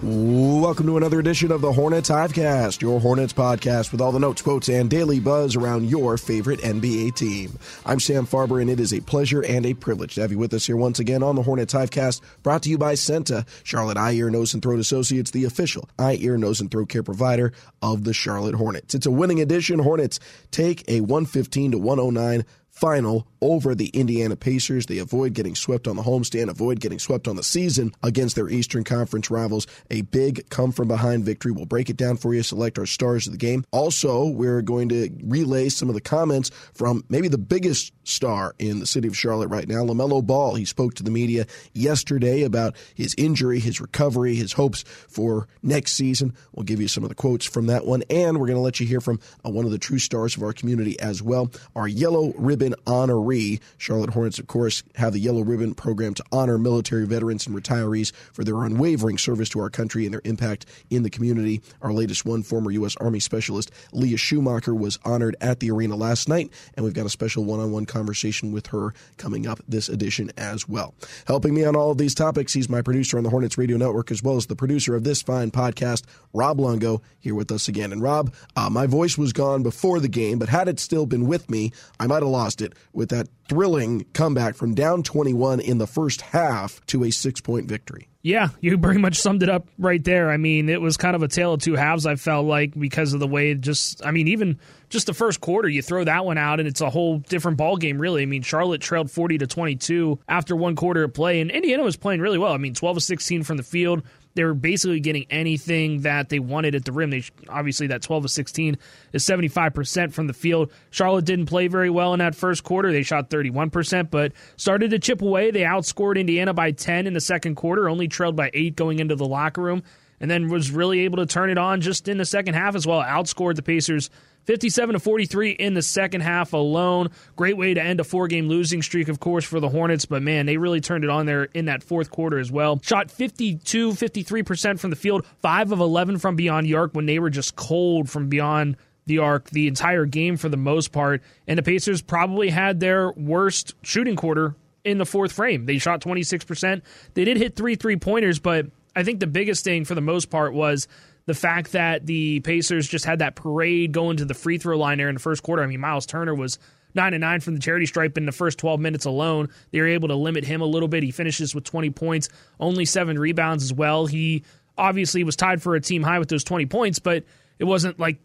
Welcome to another edition of the Hornets Hivecast, your Hornets podcast with all the notes, quotes, and daily buzz around your favorite NBA team. I'm Sam Farber, and it is a pleasure and a privilege to have you with us here once again on the Hornets Hivecast, brought to you by CEENTA, Charlotte Eye, Ear, Nose, and Throat Associates, the official eye, ear, nose, and throat care provider of the Charlotte Hornets. It's a winning edition. Hornets take a 115 to 109 final over the Indiana Pacers. They avoid getting swept on the homestand, avoid getting swept on the season against their Eastern Conference rivals. A big come from behind victory. We'll break it down for you, select our stars of the game. Also, we're going to relay some of the comments from maybe the biggest star in the city of Charlotte right now, LaMelo Ball. He spoke to the media yesterday about his injury, his recovery, his hopes for next season. We'll give you some of the quotes from that one, and we're going to let you hear from uh, one of the true stars of our community as well, our Yellow Ribbon honoree. Charlotte Hornets, of course, have the Yellow Ribbon program to honor military veterans and retirees for their unwavering service to our country and their impact in the community. Our latest one, former U.S. Army Specialist Leah Schumacher, was honored at the arena last night, and we've got a special one on one conversation with her coming up this edition as well. Helping me on all of these topics, he's my producer on the Hornets Radio Network, as well as the producer of this fine podcast, Rob Longo, here with us again. And Rob, uh, my voice was gone before the game, but had it still been with me, I might have lost it with that thrilling comeback from down 21 in the first half to a six point victory. Yeah, you pretty much summed it up right there. I mean, it was kind of a tale of two halves, I felt like, because of the way just, I mean, even just the first quarter, you throw that one out and it's a whole different ball game, really. I mean, Charlotte trailed 40 to 22 after one quarter of play, and Indiana was playing really well. I mean, 12 of 16 from the field, they were basically getting anything that they wanted at the rim. They obviously that 12 of 16 is 75% from the field. Charlotte didn't play very well in that first quarter. They shot 31%, but started to chip away. They outscored Indiana by 10 in the second quarter, only trailed by 8 going into the locker room, and then was really able to turn it on just in the second half as well. Outscored the Pacers 57 to 43 in the second half alone. Great way to end a four game losing streak, of course, for the Hornets, but man, they really turned it on there in that fourth quarter as well. Shot 52, 53% from the field, 5 of 11 from beyond the arc when they were just cold from beyond the arc the entire game for the most part. And the Pacers probably had their worst shooting quarter in the fourth frame. They shot 26%. They did hit three three pointers, but I think the biggest thing for the most part was the fact that the Pacers just had that parade going to the free throw line there in the first quarter. I mean, Myles Turner was nine and nine from the charity stripe in the first 12 minutes alone. They were able to limit him a little bit. He finishes with 20 points, only seven rebounds as well. He obviously was tied for a team high with those 20 points, but it wasn't like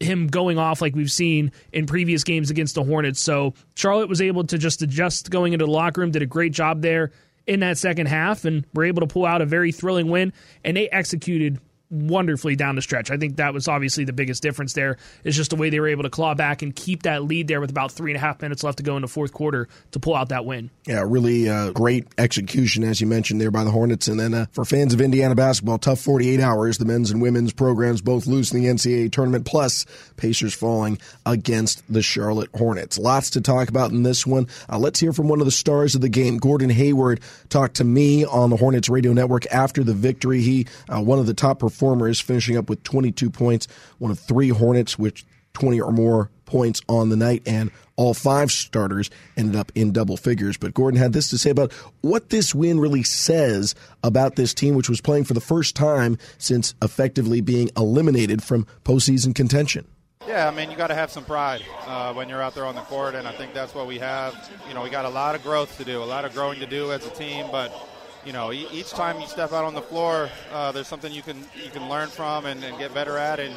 him going off like we've seen in previous games against the Hornets. So Charlotte was able to just adjust going into the locker room, did a great job there in that second half, and were able to pull out a very thrilling win. And they executed wonderfully down the stretch. I think that was obviously the biggest difference there. Is just the way they were able to claw back and keep that lead there with about three and a half minutes left to go in the fourth quarter to pull out that win. Yeah, really uh, great execution, as you mentioned there by the Hornets. And then uh, for fans of Indiana basketball, tough 48 hours. The men's and women's programs both lose in the NCAA tournament, plus Pacers falling against the Charlotte Hornets. Lots to talk about in this one. Uh, let's hear from one of the stars of the game. Gordon Hayward talked to me on the Hornets radio network after the victory. He, uh, one of the top performers, finishing up with 22 points, one of three Hornets with 20 or more points on the night, and all five starters ended up in double figures. But Gordon had this to say about what this win really says about this team, which was playing for the first time since effectively being eliminated from postseason contention. Yeah, I mean, you got to have some pride uh, when you're out there on the court, and I think that's what we have. You know, we got a lot of growth to do, a lot of growing to do as a team, but you know, each time you step out on the floor, uh, there's something you can you can learn from and, and, get better at, and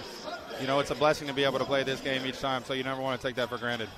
you know, it's a blessing to be able to play this game each time. So you never want to take that for granted.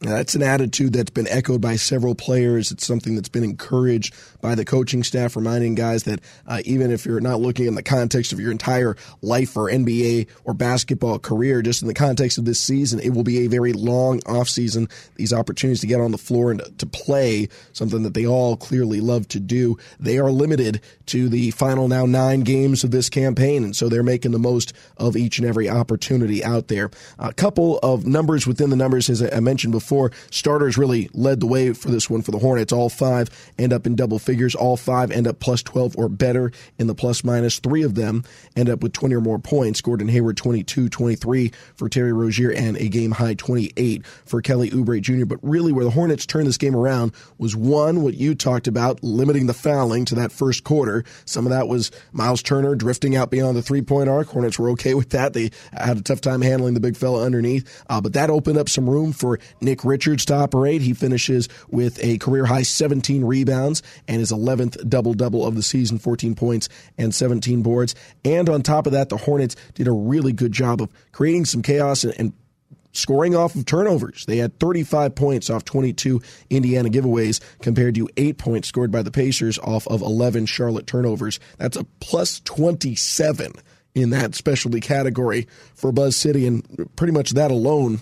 That's an attitude that's been echoed by several players. It's something that's been encouraged by the coaching staff, reminding guys that uh, even if you're not looking in the context of your entire life or NBA or basketball career, just in the context of this season, it will be a very long offseason. These opportunities to get on the floor and to play, something that they all clearly love to do, they are limited to the final now nine games of this campaign. And so they're making the most of each and every opportunity out there. A couple of numbers within the numbers, as I mentioned before before. Starters really led the way for this one for the Hornets. All five end up in double figures. All five end up plus 12 or better in the plus minus. Three of them end up with 20 or more points. Gordon Hayward 22, 23 for Terry Rozier, and a game high 28 for Kelly Oubre Jr. But really, where the Hornets turned this game around was one, what you talked about, limiting the fouling to that first quarter. Some of that was Myles Turner drifting out beyond the three point arc. Hornets were okay with that. They had a tough time handling the big fella underneath. Uh, but that opened up some room for Nick Nick Richards to operate. He finishes with a career high 17 rebounds and his 11th double double of the season 14 points and 17 boards. And on top of that, the Hornets did a really good job of creating some chaos and, and scoring off of turnovers. They had 35 points off 22 Indiana giveaways compared to 8 points scored by the Pacers off of 11 Charlotte turnovers. That's a plus 27 in that specialty category for Buzz City, and pretty much that alone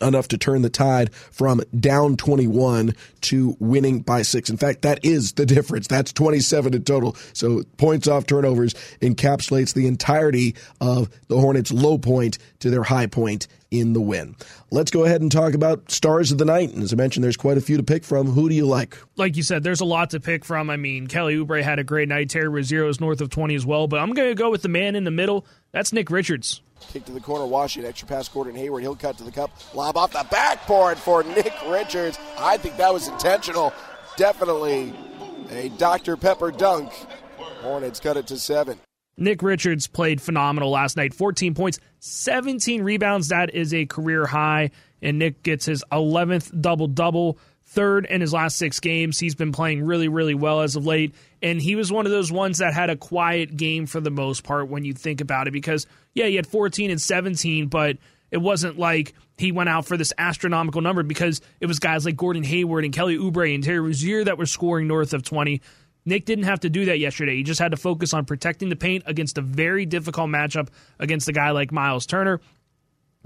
enough to turn the tide from down 21 to winning by six. In fact, that is the difference. That's 27 in total. So points off turnovers encapsulates the entirety of the Hornets' low point to their high point in the win. Let's go ahead and talk about stars of the night. And as I mentioned, there's quite a few to pick from. Who do you like? Like you said, there's a lot to pick from. I mean, Kelly Oubre had a great night. Terry Rozier is north of 20 as well. But I'm going to go with the man in the middle. That's Nick Richards. Kick to the corner, Washington. Extra pass, Gordon Hayward. He'll cut to the cup. Lob off the backboard for Nick Richards. I think that was intentional. Definitely a Dr. Pepper dunk. Hornets cut it to seven. Nick Richards played phenomenal last night. 14 points, 17 rebounds. That is a career high. And Nick gets his 11th double double third in his last six games. He's been playing really, really well as of late. And he was one of those ones that had a quiet game for the most part when you think about it, because, yeah, he had 14 and 17, but it wasn't like he went out for this astronomical number because it was guys like Gordon Hayward and Kelly Oubre and Terry Rozier that were scoring north of 20. Nick didn't have to do that yesterday. He just had to focus on protecting the paint against a very difficult matchup against a guy like Myles Turner.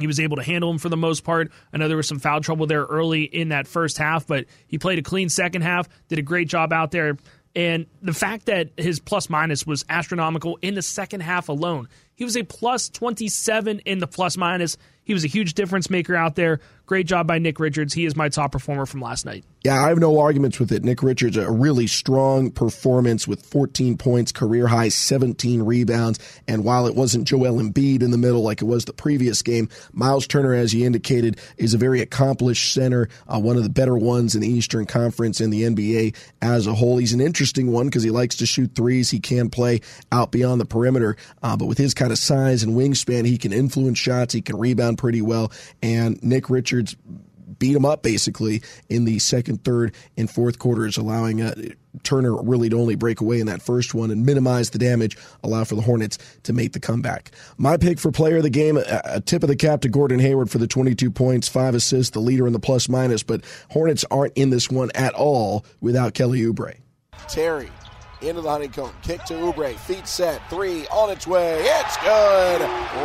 He was able to handle him for the most part. I know there was some foul trouble there early in that first half, but he played a clean second half, did a great job out there. And the fact that his plus minus was astronomical in the second half alone, he was a plus 27 in the plus minus. He was a huge difference maker out there. Great job by Nick Richards. He is my top performer from last night. Yeah, I have no arguments with it. Nick Richards, a really strong performance with 14 points, career high 17 rebounds. And while it wasn't Joel Embiid in the middle like it was the previous game, Myles Turner, as you indicated, is a very accomplished center, uh, one of the better ones in the Eastern Conference and the NBA as a whole. He's an interesting one because he likes to shoot threes. He can play out beyond the perimeter, uh, but with his kind of size and wingspan, he can influence shots. He can rebound pretty well. And Nick Richards beat them up basically in the second, third, and fourth quarters, allowing uh, Turner really to only break away in that first one and minimize the damage, allow for the Hornets to make the comeback. My pick for player of the game, a tip of the cap to Gordon Hayward for the 22 points, five assists, the leader in the plus minus, but Hornets aren't in this one at all without Kelly Oubre. Terry into the honeycomb. Kick to Oubre. Feet set. Three on its way. It's good.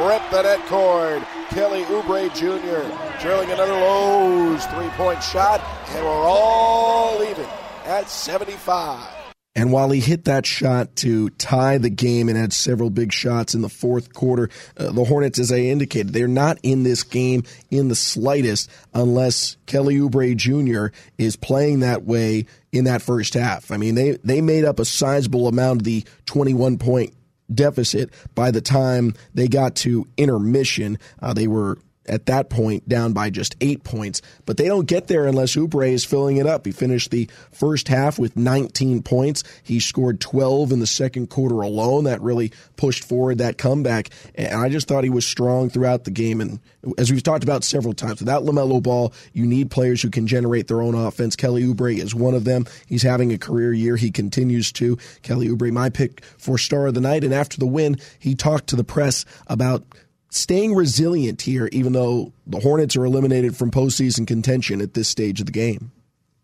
Rip the net cord. Kelly Oubre Jr. drilling another Lowe's three point shot. And we're all even at 75. And while he hit that shot to tie the game and had several big shots in the fourth quarter, uh, the Hornets, as I indicated, they're not in this game in the slightest unless Kelly Oubre Jr. is playing that way in that first half. I mean, they, they made up a sizable amount of the 21 point deficit by the time they got to intermission. Uh, they were at that point down by just eight points. But they don't get there unless Oubre is filling it up. He finished the first half with 19 points. He scored 12 in the second quarter alone. That really pushed forward that comeback. And I just thought he was strong throughout the game. And as we've talked about several times, without LaMelo Ball, you need players who can generate their own offense. Kelly Oubre is one of them. He's having a career year. He continues to. Kelly Oubre, my pick for star of the night. And after the win, he talked to the press about staying resilient here, even though the Hornets are eliminated from postseason contention at this stage of the game?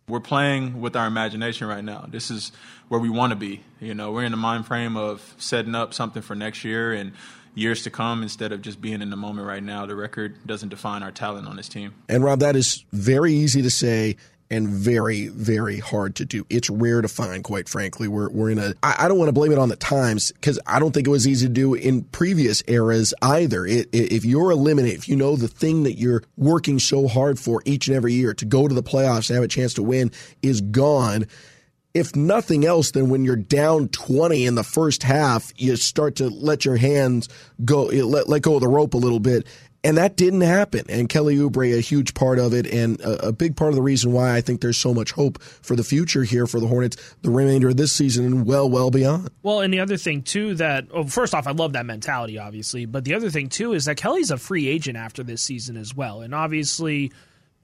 We're playing with our imagination right now. This is where we want to be. You know, we're in the mind frame of setting up something for next year and years to come instead of just being in the moment right now. The record doesn't define our talent on this team. And Rob, that is very easy to say and very, very hard to do. It's rare to find, quite frankly. We're, we're in a, I, I don't want to blame it on the times because I don't think it was easy to do in previous eras either. It, it, if you're eliminated, if you know the thing that you're working so hard for each and every year to go to the playoffs and have a chance to win is gone, if nothing else, then when you're down 20 in the first half, you start to let your hands go, let, let go of the rope a little bit. And that didn't happen. And Kelly Oubre, a huge part of it, and a, a, big part of the reason why I think there's so much hope for the future here for the Hornets, the remainder of this season and well, well beyond. Well, and the other thing, too, that, oh, first off, I love that mentality, obviously. But the other thing, too, is that Kelly's a free agent after this season as well. And obviously,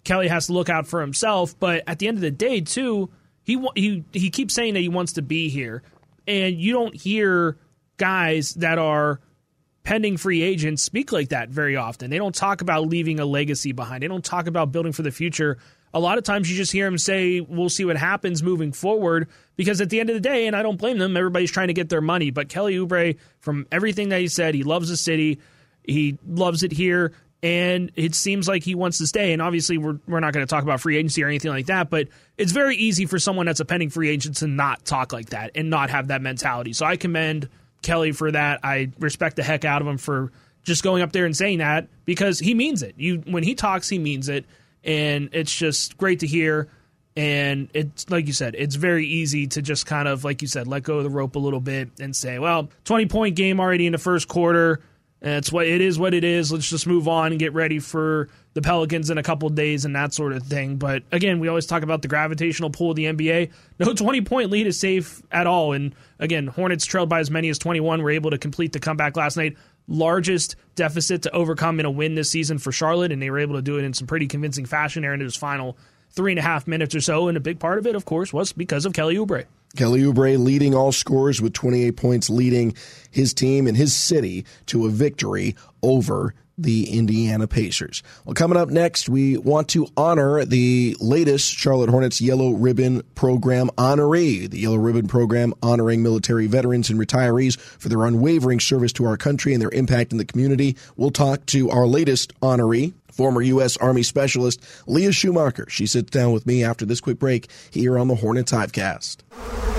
Kelly has to look out for himself. But at the end of the day, too, he, he, he keeps saying that he wants to be here. And you don't hear guys that are pending free agents speak like that very often. They don't talk about leaving a legacy behind. They don't talk about building for the future. A lot of times you just hear them say, "We'll see what happens moving forward." Because at the end of the day, and I don't blame them, everybody's trying to get their money. But Kelly Oubre, from everything that he said, he loves the city, he loves it here, and it seems like he wants to stay. And obviously, we're we're not going to talk about free agency or anything like that. But it's very easy for someone that's a pending free agent to not talk like that and not have that mentality. So I commend Kelly for that. I respect the heck out of him for just going up there and saying that because he means it. You when he talks, he means it, and it's just great to hear. And it's like you said, it's very easy to just kind of like you said, let go of the rope a little bit and say, well, twenty point game already in the first quarter. It's what it is. What it is. Let's just move on and get ready for the Pelicans in a couple days and that sort of thing. But again, we always talk about the gravitational pull of the NBA. No 20 point lead is safe at all. And again, Hornets trailed by as many as 21 were able to complete the comeback last night. Largest deficit to overcome in a win this season for Charlotte, and they were able to do it in some pretty convincing fashion there in his final three and a half minutes or so. And a big part of it, of course, was because of Kelly Oubre. Kelly Oubre leading all scorers with 28 points, leading his team and his city to a victory over the Indiana Pacers. Well, coming up next, we want to honor the latest Charlotte Hornets Yellow Ribbon Program honoree. The Yellow Ribbon Program honoring military veterans and retirees for their unwavering service to our country and their impact in the community. We'll talk to our latest honoree, former U.S. Army Specialist Leah Schumacher. She sits down with me after this quick break here on the Hornets Hivecast.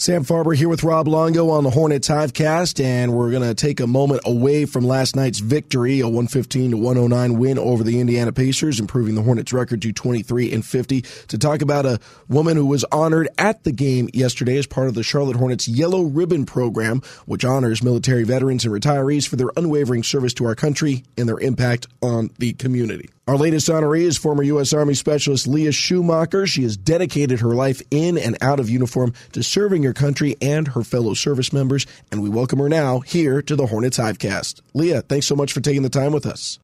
Sam Farber here with Rob Longo on the Hornets Hivecast, and we're going to take a moment away from last night's victory, a 115 to 109 win over the Indiana Pacers, improving the Hornets record to 23 and 50, to talk about a woman who was honored at the game yesterday as part of the Charlotte Hornets Yellow Ribbon Program, which honors military veterans and retirees for their unwavering service to our country and their impact on the community. Our latest honoree is former U.S. Army Specialist Leah Schumacher. She has dedicated her life in and out of uniform to serving her country and her fellow service members, and we welcome her now here to the Hornets Hivecast. Leah, thanks so much for taking the time with us.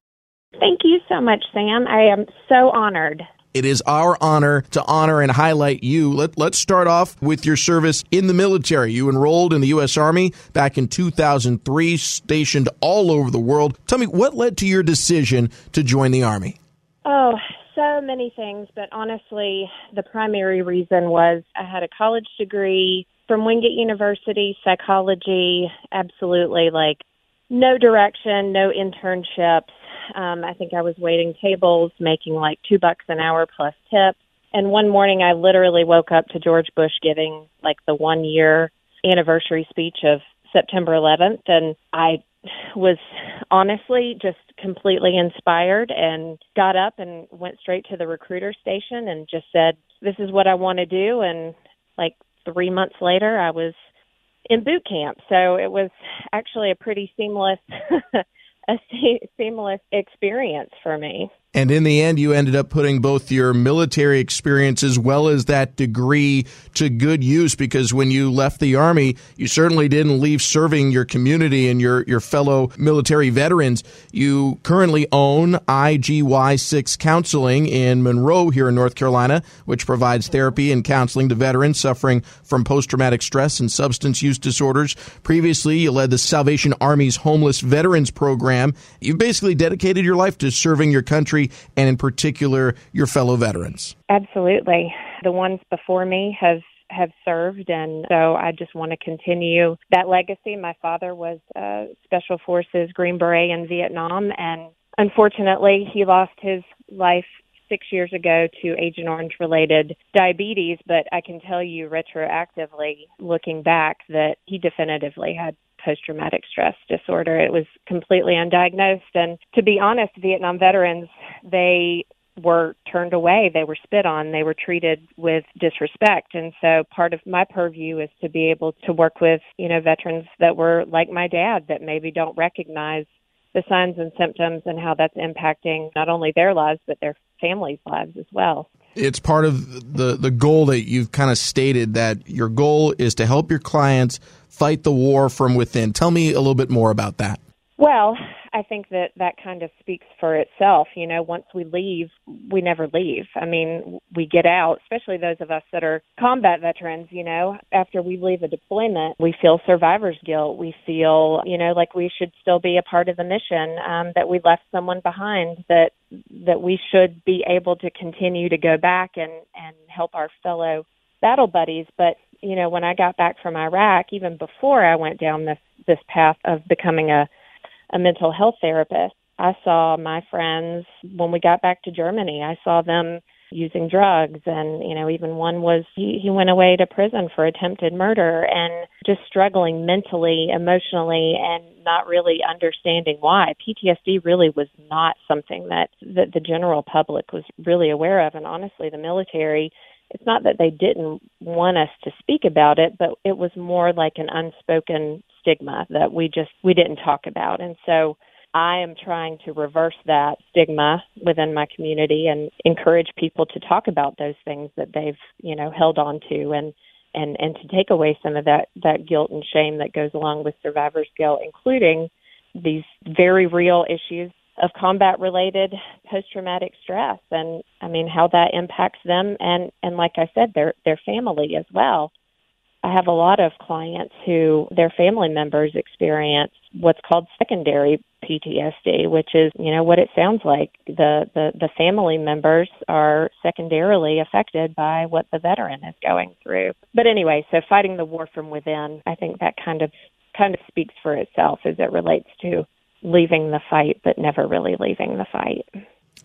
Thank you so much, Sam. I am so honored. It is our honor to honor and highlight you. Let, let's start off with your service in the military. You enrolled in the U.S. Army back in 2003, stationed all over the world. Tell me, what led to your decision to join the Army? Oh, so many things, but honestly, the primary reason was I had a college degree from Wingate University, psychology, absolutely like no direction, no internships. Um, I think I was waiting tables, making like two bucks an hour plus tips. And one morning I literally woke up to George Bush giving like the one year anniversary speech of September 11th. And I was honestly just completely inspired and got up and went straight to the recruiter station and just said, this is what I want to do. And like three months later, I was in boot camp. So it was actually a pretty seamless a se- seamless experience for me. And in the end, you ended up putting both your military experience as well as that degree to good use because when you left the Army, you certainly didn't leave serving your community and your, your fellow military veterans. You currently own IGY6 Counseling in Monroe here in North Carolina, which provides therapy and counseling to veterans suffering from post traumatic stress and substance use disorders. Previously, you led the Salvation Army's Homeless Veterans Program. You've basically dedicated your life to serving your country and in particular your fellow veterans? Absolutely. The ones before me have have served and so I just want to continue that legacy. My father was uh, special forces Green Beret in Vietnam and unfortunately he lost his life six years ago to Agent Orange related diabetes, but I can tell you retroactively, looking back, that he definitively had post traumatic stress disorder. It was completely undiagnosed. And to be honest, Vietnam veterans, they were turned away, they were spit on, they were treated with disrespect. And so part of my purview is to be able to work with, you know, veterans that were like my dad that maybe don't recognize the signs and symptoms and how that's impacting not only their lives but their families' lives as well. It's part of the the goal that you've kind of stated that your goal is to help your clients fight the war from within. Tell me a little bit more about that. Well, I think that that kind of speaks for itself. You know, once we leave, we never leave. I mean, we get out, especially those of us that are combat veterans, you know, after we leave a deployment, we feel survivor's guilt. We feel, you know, like we should still be a part of the mission, um, that we left someone behind, that that we should be able to continue to go back and, and help our fellow battle buddies. But you know, when I got back from Iraq, even before I went down this this path of becoming a a mental health therapist, I saw my friends when we got back to Germany. I saw them using drugs and you know even one was he he went away to prison for attempted murder and just struggling mentally emotionally and not really understanding why PTSD really was not something that that the general public was really aware of and honestly the military it's not that they didn't want us to speak about it, but it was more like an unspoken stigma that we just we didn't talk about. And so I am trying to reverse that stigma within my community and encourage people to talk about those things that they've, you know, held on to and and and to take away some of that that guilt and shame that goes along with survivor's guilt, including these very real issues of combat related post traumatic stress and I mean how that impacts them and and like I said their their family as well. I have a lot of clients who their family members experience what's called secondary PTSD, which is, you know, what it sounds like. The, the, the family members are secondarily affected by what the veteran is going through. But anyway, so fighting the war from within, I think that kind of kind of speaks for itself as it relates to leaving the fight, but never really leaving the fight.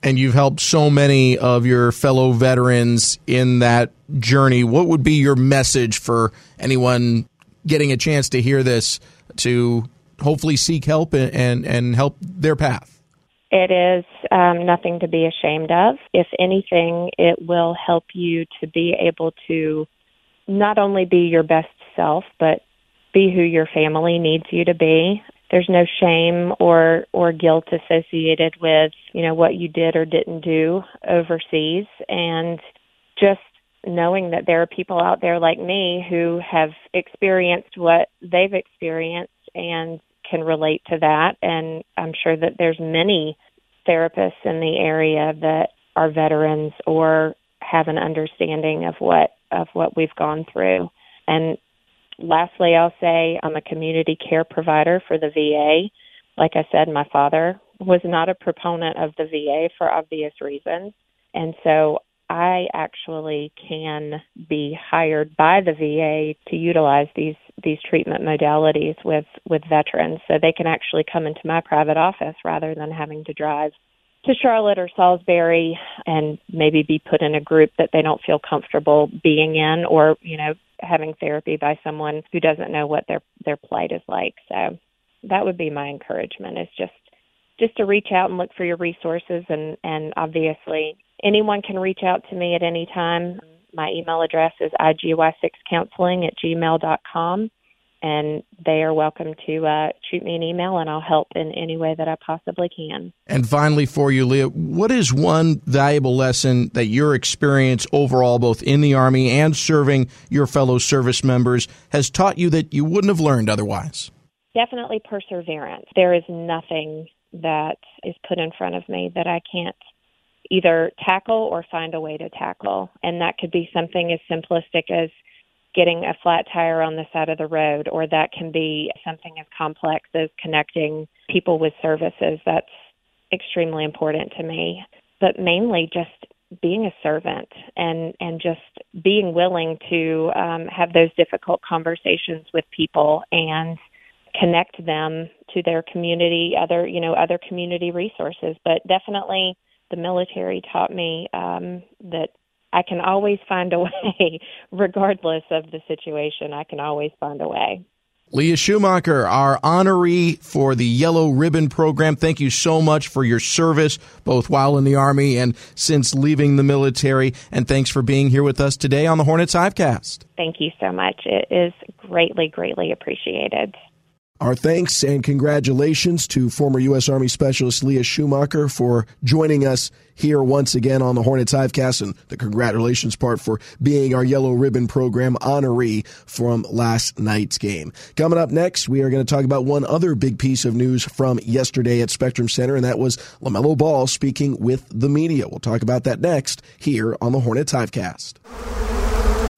And you've helped so many of your fellow veterans in that journey. What would be your message for anyone getting a chance to hear this to hopefully seek help and, and, and help their path? It is um, nothing to be ashamed of. If anything, it will help you to be able to not only be your best self, but be who your family needs you to be there's no shame or or guilt associated with you know what you did or didn't do overseas. And just knowing that there are people out there like me who have experienced what they've experienced and can relate to that. And I'm sure that there's many therapists in the area that are veterans or have an understanding of what of what we've gone through. And lastly, I'll say I'm a community care provider for the VA. Like I said, my father was not a proponent of the VA for obvious reasons. And so I actually can be hired by the VA to utilize these these treatment modalities with with veterans so they can actually come into my private office rather than having to drive to Charlotte or Salisbury and maybe be put in a group that they don't feel comfortable being in or you know having therapy by someone who doesn't know what their their plight is like. So that would be my encouragement is just just to reach out and look for your resources and and obviously anyone can reach out to me at any time. My email address is igy6counseling at gmail dot com. And they are welcome to uh, shoot me an email, and I'll help in any way that I possibly can. And finally, for you, Leah, what is one valuable lesson that your experience overall, both in the Army and serving your fellow service members, has taught you that you wouldn't have learned otherwise? Definitely perseverance. There is nothing that is put in front of me that I can't either tackle or find a way to tackle. And that could be something as simplistic as getting a flat tire on the side of the road, or that can be something as complex as connecting people with services. That's extremely important to me. But mainly just being a servant and and just being willing to um, have those difficult conversations with people and connect them to their community, other you know other community resources. But definitely, the military taught me um, that I can always find a way, regardless of the situation. I can always find a way. Leah Schumacher, our honoree for the Yellow Ribbon Program. Thank you so much for your service, both while in the Army and since leaving the military. And thanks for being here with us today on the Hornets Hivecast. Thank you so much. It is greatly, greatly appreciated. Our thanks and congratulations to former U.S. Army Specialist Leah Schumacher for joining us here once again on the Hornets Hivecast, and the congratulations part for being our Yellow Ribbon Program honoree from last night's game. Coming up next, we are going to talk about one other big piece of news from yesterday at Spectrum Center, and that was LaMelo Ball speaking with the media. We'll talk about that next here on the Hornets Hivecast.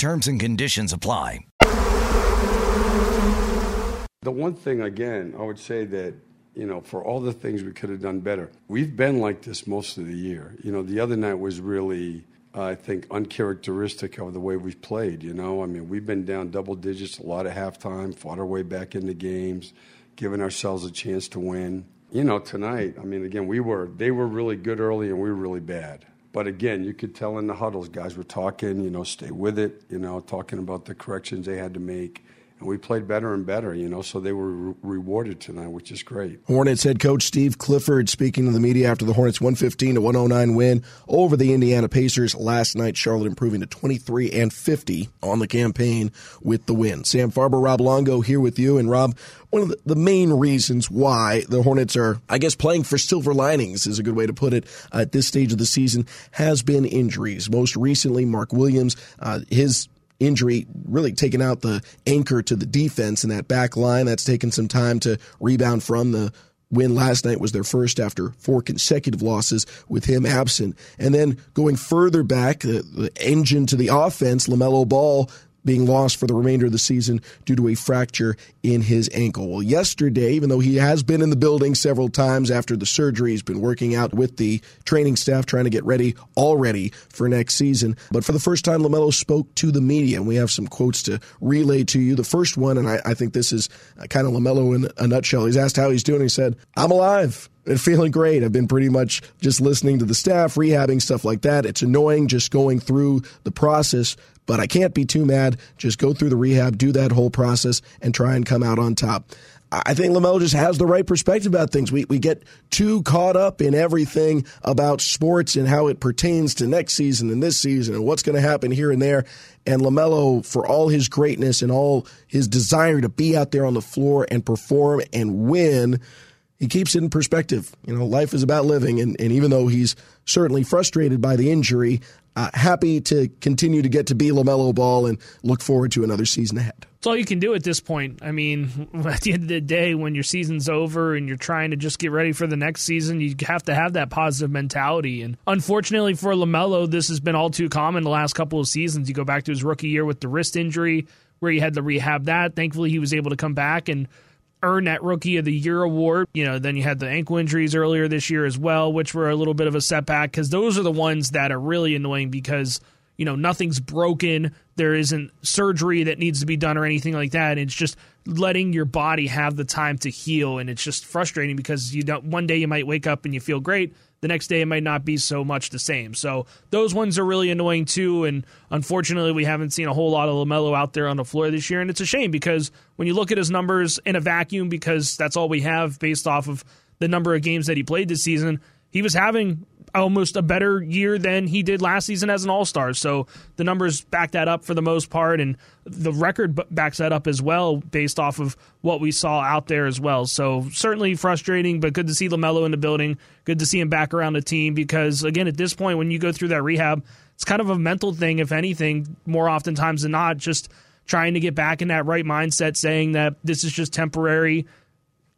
Terms and conditions apply. The one thing, again, I would say that, you know, for all the things we could have done better, we've been like this most of the year. You know, the other night was really, I think, uncharacteristic of the way we've played. You know, I mean, we've been down double digits a lot of halftime, fought our way back into games, given ourselves a chance to win. You know, tonight, I mean, again, we were, they were really good early and we were really bad. But again, you could tell in the huddles, guys were talking, you know, stay with it, you know, talking about the corrections they had to make. And we played better and better, you know, so they were re- rewarded tonight, which is great. Hornets head coach Steve Clifford speaking to the media after the Hornets 115 to 109 win over the Indiana Pacers last night. Charlotte improving to 23 and 50 on the campaign with the win. Sam Farber, Rob Longo here with you. And Rob, one of the, main reasons why the Hornets are, I guess, playing for silver linings is a good way to put it at this stage of the season has been injuries. Most recently, Mark Williams, uh, his injury really taken out the anchor to the defense in that back line. That's taken some time to rebound from. The win last night was their first after four consecutive losses with him absent. And then going further back, the, the engine to the offense, LaMelo Ball being lost for the remainder of the season due to a fracture in his ankle. Well, yesterday, even though he has been in the building several times after the surgery, he's been working out with the training staff trying to get ready already for next season. But for the first time, LaMelo spoke to the media, and we have some quotes to relay to you. The first one, and I, I think this is uh, kind of LaMelo in a nutshell. He's asked how he's doing. He said, I'm alive and feeling great. I've been pretty much just listening to the staff, rehabbing stuff like that. It's annoying just going through the process, but I can't be too mad. Just go through the rehab, do that whole process, and try and come out on top. I think LaMelo just has the right perspective about things. We we get too caught up in everything about sports and how it pertains to next season and this season and what's going to happen here and there. And LaMelo, for all his greatness and all his desire to be out there on the floor and perform and win, he keeps it in perspective. You know, life is about living, and, and even though he's certainly frustrated by the injury, uh, happy to continue to get to be LaMelo Ball and look forward to another season ahead. It's all you can do at this point. I mean, at the end of the day, when your season's over and you're trying to just get ready for the next season, you have to have that positive mentality. And unfortunately for LaMelo, this has been all too common the last couple of seasons. You go back to his rookie year with the wrist injury, where he had to rehab that. Thankfully, he was able to come back and earn that Rookie of the Year award. You know, then you had the ankle injuries earlier this year as well, which were a little bit of a setback because those are the ones that are really annoying because you know, nothing's broken. There isn't surgery that needs to be done or anything like that. It's just letting your body have the time to heal. And it's just frustrating because you don't, one day you might wake up and you feel great. The next day it might not be so much the same. So those ones are really annoying too. And unfortunately, we haven't seen a whole lot of LaMelo out there on the floor this year. And it's a shame because when you look at his numbers in a vacuum, because that's all we have based off of the number of games that he played this season, he was having almost a better year than he did last season as an All Star. So the numbers back that up for the most part, and the record backs that up as well, based off of what we saw out there as well. So certainly frustrating, but good to see LaMelo in the building. Good to see him back around the team because again, at this point, when you go through that rehab, it's kind of a mental thing, if anything, more oftentimes than not. Just trying to get back in that right mindset, saying that this is just temporary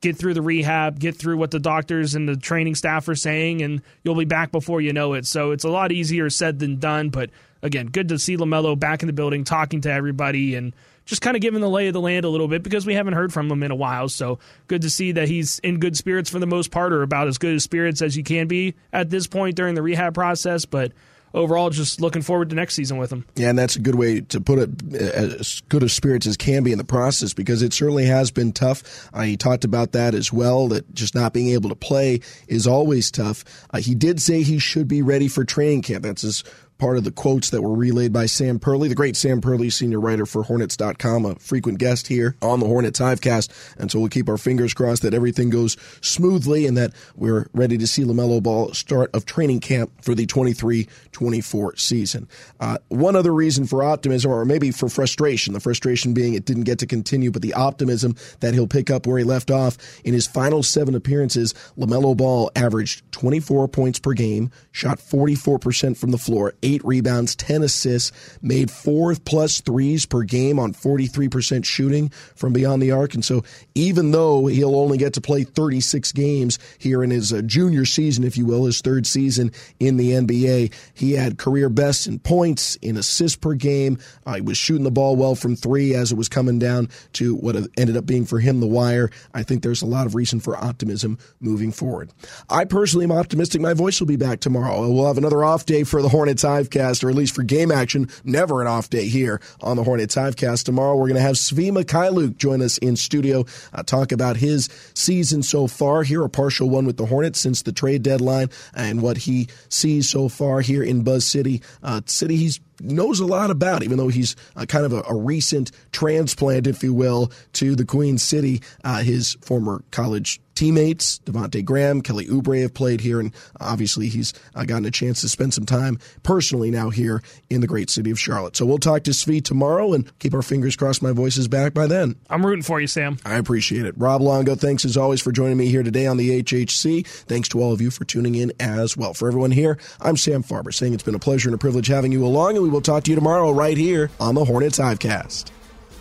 get through the rehab, get through what the doctors and the training staff are saying, and you'll be back before you know it. So it's a lot easier said than done. But again, good to see LaMelo back in the building, talking to everybody, and just kind of giving the lay of the land a little bit because we haven't heard from him in a while. So good to see that he's in good spirits for the most part, or about as good as spirits as you can be at this point during the rehab process. But overall, just looking forward to next season with him. Yeah, and that's a good way to put it, as good of spirits as can be in the process because it certainly has been tough. Uh, he talked about that as well, that just not being able to play is always tough. Uh, he did say he should be ready for training camp. That's his part of the quotes that were relayed by Sam Perley, the great Sam Perley, senior writer for Hornets.com, a frequent guest here on the Hornets Hivecast. And so we'll keep our fingers crossed that everything goes smoothly and that we're ready to see LaMelo Ball start of training camp for the 23 24 season. Uh, one other reason for optimism, or maybe for frustration, the frustration being it didn't get to continue, but the optimism that he'll pick up where he left off in his final seven appearances, LaMelo Ball averaged 24 points per game, shot 44% from the floor, eight rebounds, 10 assists, made four plus threes per game on 43% shooting from beyond the arc. And so even though he'll only get to play 36 games here in his uh, junior season, if you will, his third season in the NBA, he had career bests in points, in assists per game. Uh, he was shooting the ball well from three as it was coming down to what ended up being for him the wire. I think there's a lot of reason for optimism moving forward. I personally am optimistic my voice will be back tomorrow. We'll have another off day for the Hornets Hivecast, or at least for game action. Never an off day here on the Hornets Hivecast. Tomorrow we're going to have Svi Mykhailiuk join us in studio, uh, talk about his season so far here, a partial one with the Hornets since the trade deadline, and what he sees so far here in Buzz City. Uh, city he's knows a lot about, even though he's uh, kind of a, a, recent transplant, if you will, to the Queen City. Uh, his former college teammates, Devonte Graham, Kelly Oubre have played here, and obviously he's uh, gotten a chance to spend some time personally now here in the great city of Charlotte. So we'll talk to Svi tomorrow and keep our fingers crossed my voice is back by then. I'm rooting for you, Sam. I appreciate it. Rob Longo, thanks as always for joining me here today on the HHC. Thanks to all of you for tuning in as well. For everyone here, I'm Sam Farber saying it's been a pleasure and a privilege having you along, and we will talk to you tomorrow right here on the Hornets Hivecast.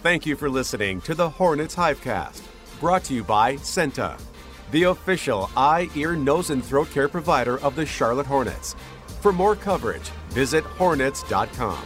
Thank you for listening to the Hornets Hivecast, brought to you by CEENTA, the official eye, ear, nose, and throat care provider of the Charlotte Hornets. For more coverage, visit hornets.com.